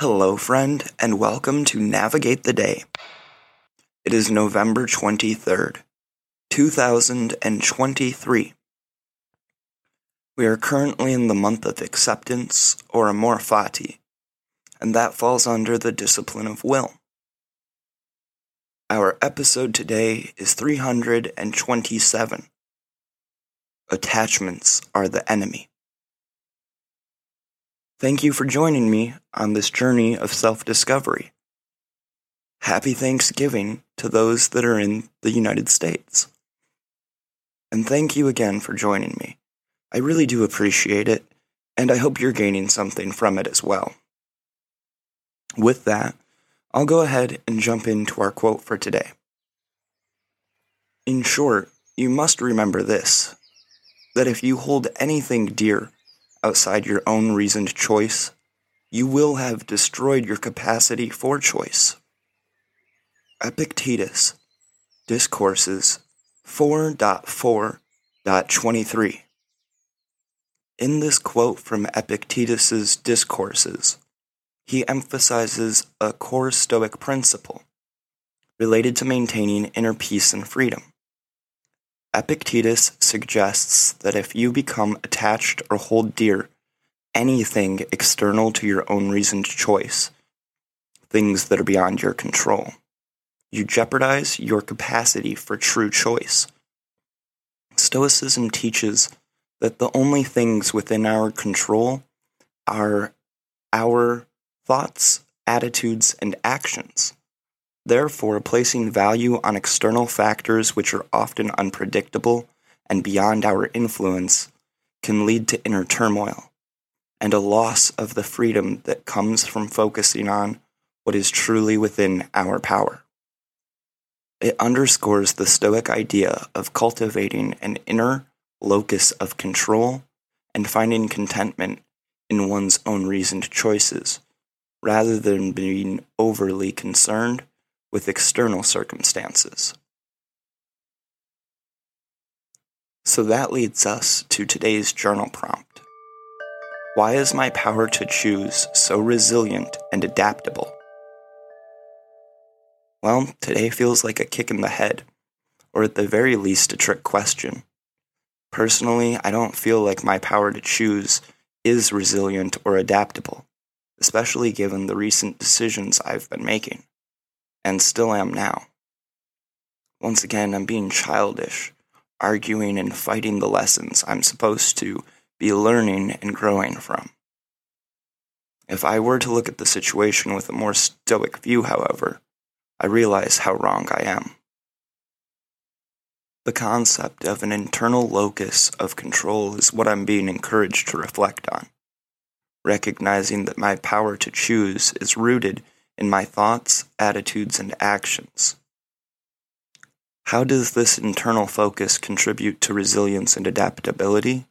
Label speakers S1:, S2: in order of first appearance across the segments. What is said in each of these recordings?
S1: Hello, friend, and welcome to Navigate the Day. It is November 23rd, 2023. We are currently in the month of acceptance, or amor fati, and that falls under the discipline of will. Our episode today is 327. Attachments are the enemy. Thank you for joining me on this journey of self discovery. Happy Thanksgiving to those that are in the United States. And thank you again for joining me. I really do appreciate it, and I hope you're gaining something from it as well. With that, I'll go ahead and jump into our quote for today. In short, you must remember this that if you hold anything dear outside your own reasoned choice, you will have destroyed your capacity for choice. Epictetus, Discourses 4.4.23. In this quote from Epictetus's Discourses, he emphasizes a core Stoic principle related to maintaining inner peace and freedom. Epictetus suggests that if you become attached or hold dear anything external to your own reasoned choice, things that are beyond your control, you jeopardize your capacity for true choice. Stoicism teaches that the only things within our control are our thoughts, attitudes, and actions. Therefore, placing value on external factors which are often unpredictable and beyond our influence can lead to inner turmoil and a loss of the freedom that comes from focusing on what is truly within our power. It underscores the Stoic idea of cultivating an inner locus of control and finding contentment in one's own reasoned choices, rather than being overly concerned with external circumstances. So that leads us to today's journal prompt. Why is my power to choose so resilient and adaptable? Well, today feels like a kick in the head, or at the very least, a trick question. Personally, I don't feel like my power to choose is resilient or adaptable, especially given the recent decisions I've been making and still am now. Once again, I'm being childish, arguing and fighting the lessons I'm supposed to be learning and growing from. If I were to look at the situation with a more stoic view, however, I realize how wrong I am. The concept of an internal locus of control is what I'm being encouraged to reflect on, recognizing that my power to choose is rooted in my thoughts, attitudes, and actions. How does this internal focus contribute to resilience and adaptability?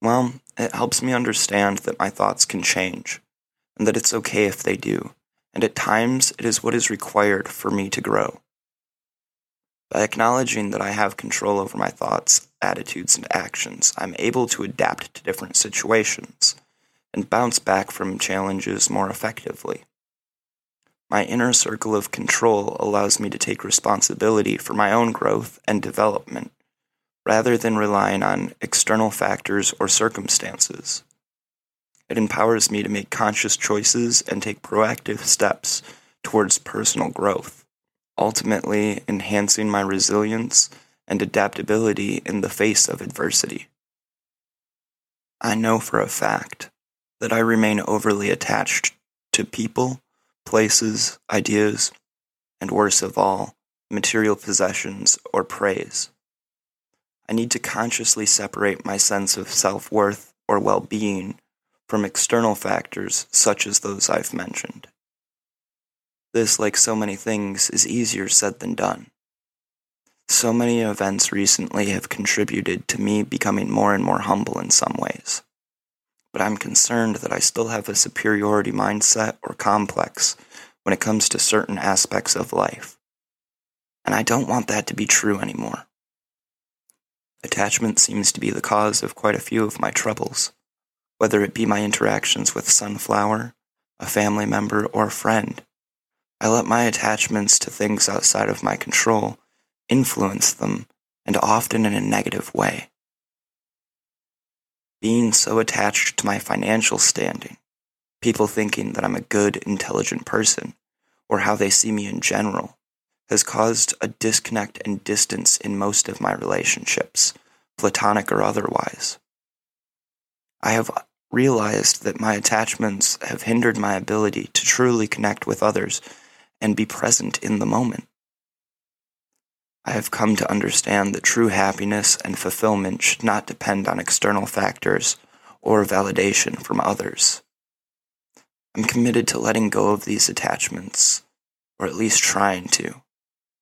S1: Well, it helps me understand that my thoughts can change, and that it's okay if they do, and at times it is what is required for me to grow. By acknowledging that I have control over my thoughts, attitudes, and actions, I'm able to adapt to different situations and bounce back from challenges more effectively. My inner circle of control allows me to take responsibility for my own growth and development, rather than relying on external factors or circumstances. It empowers me to make conscious choices and take proactive steps towards personal growth, ultimately enhancing my resilience and adaptability in the face of adversity. I know for a fact that I remain overly attached to people places, ideas, and worst of all, material possessions or praise. I need to consciously separate my sense of self worth or well being from external factors such as those I've mentioned. This, like so many things, is easier said than done. So many events recently have contributed to me becoming more and more humble in some ways. But I'm concerned that I still have a superiority mindset or complex when it comes to certain aspects of life. And I don't want that to be true anymore. Attachment seems to be the cause of quite a few of my troubles, whether it be my interactions with Sunflower, a family member, or a friend. I let my attachments to things outside of my control influence them, and often in a negative way. Being so attached to my financial standing, people thinking that I'm a good, intelligent person, or how they see me in general, has caused a disconnect and distance in most of my relationships, platonic or otherwise. I have realized that my attachments have hindered my ability to truly connect with others and be present in the moment. I have come to understand that true happiness and fulfillment should not depend on external factors or validation from others. I'm committed to letting go of these attachments, or at least trying to,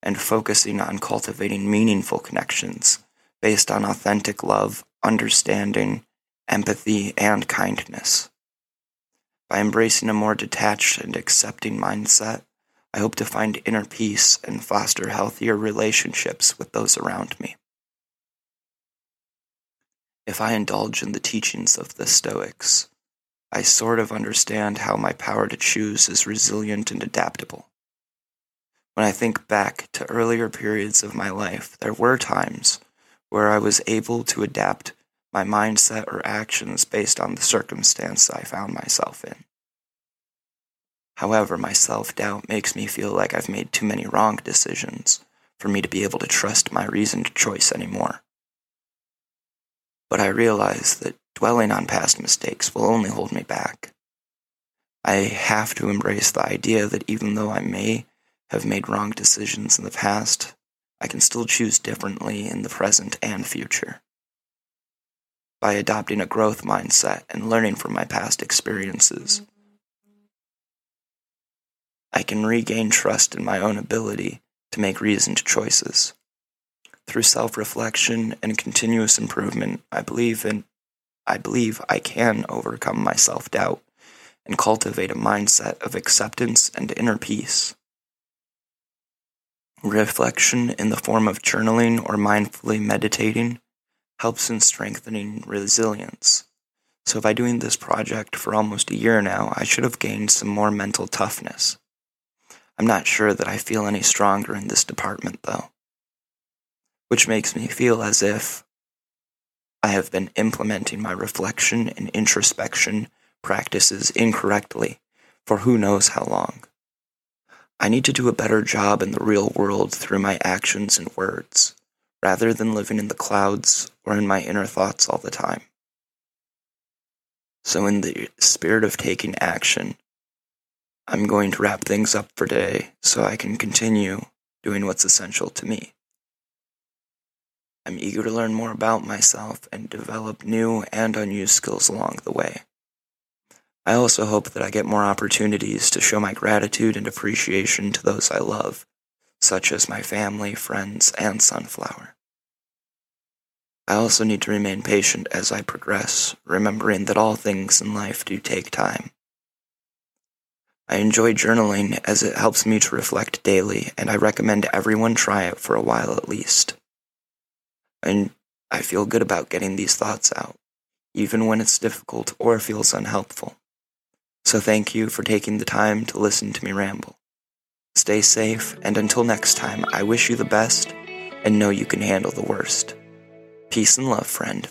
S1: and focusing on cultivating meaningful connections based on authentic love, understanding, empathy, and kindness. By embracing a more detached and accepting mindset, I hope to find inner peace and foster healthier relationships with those around me. If I indulge in the teachings of the Stoics, I sort of understand how my power to choose is resilient and adaptable. When I think back to earlier periods of my life, there were times where I was able to adapt my mindset or actions based on the circumstance I found myself in. However, my self doubt makes me feel like I've made too many wrong decisions for me to be able to trust my reasoned choice anymore. But I realize that dwelling on past mistakes will only hold me back. I have to embrace the idea that even though I may have made wrong decisions in the past, I can still choose differently in the present and future. By adopting a growth mindset and learning from my past experiences, I can regain trust in my own ability to make reasoned choices. Through self-reflection and continuous improvement, I believe in I believe I can overcome my self-doubt and cultivate a mindset of acceptance and inner peace. Reflection in the form of journaling or mindfully meditating helps in strengthening resilience. So, by doing this project for almost a year now, I should have gained some more mental toughness. I'm not sure that I feel any stronger in this department, though, which makes me feel as if I have been implementing my reflection and introspection practices incorrectly for who knows how long. I need to do a better job in the real world through my actions and words, rather than living in the clouds or in my inner thoughts all the time. So, in the spirit of taking action, I'm going to wrap things up for today so I can continue doing what's essential to me. I'm eager to learn more about myself and develop new and unused skills along the way. I also hope that I get more opportunities to show my gratitude and appreciation to those I love, such as my family, friends, and Sunflower. I also need to remain patient as I progress, remembering that all things in life do take time. I enjoy journaling as it helps me to reflect daily, and I recommend everyone try it for a while at least. And I feel good about getting these thoughts out, even when it's difficult or feels unhelpful. So thank you for taking the time to listen to me ramble. Stay safe, and until next time, I wish you the best and know you can handle the worst. Peace and love, friend.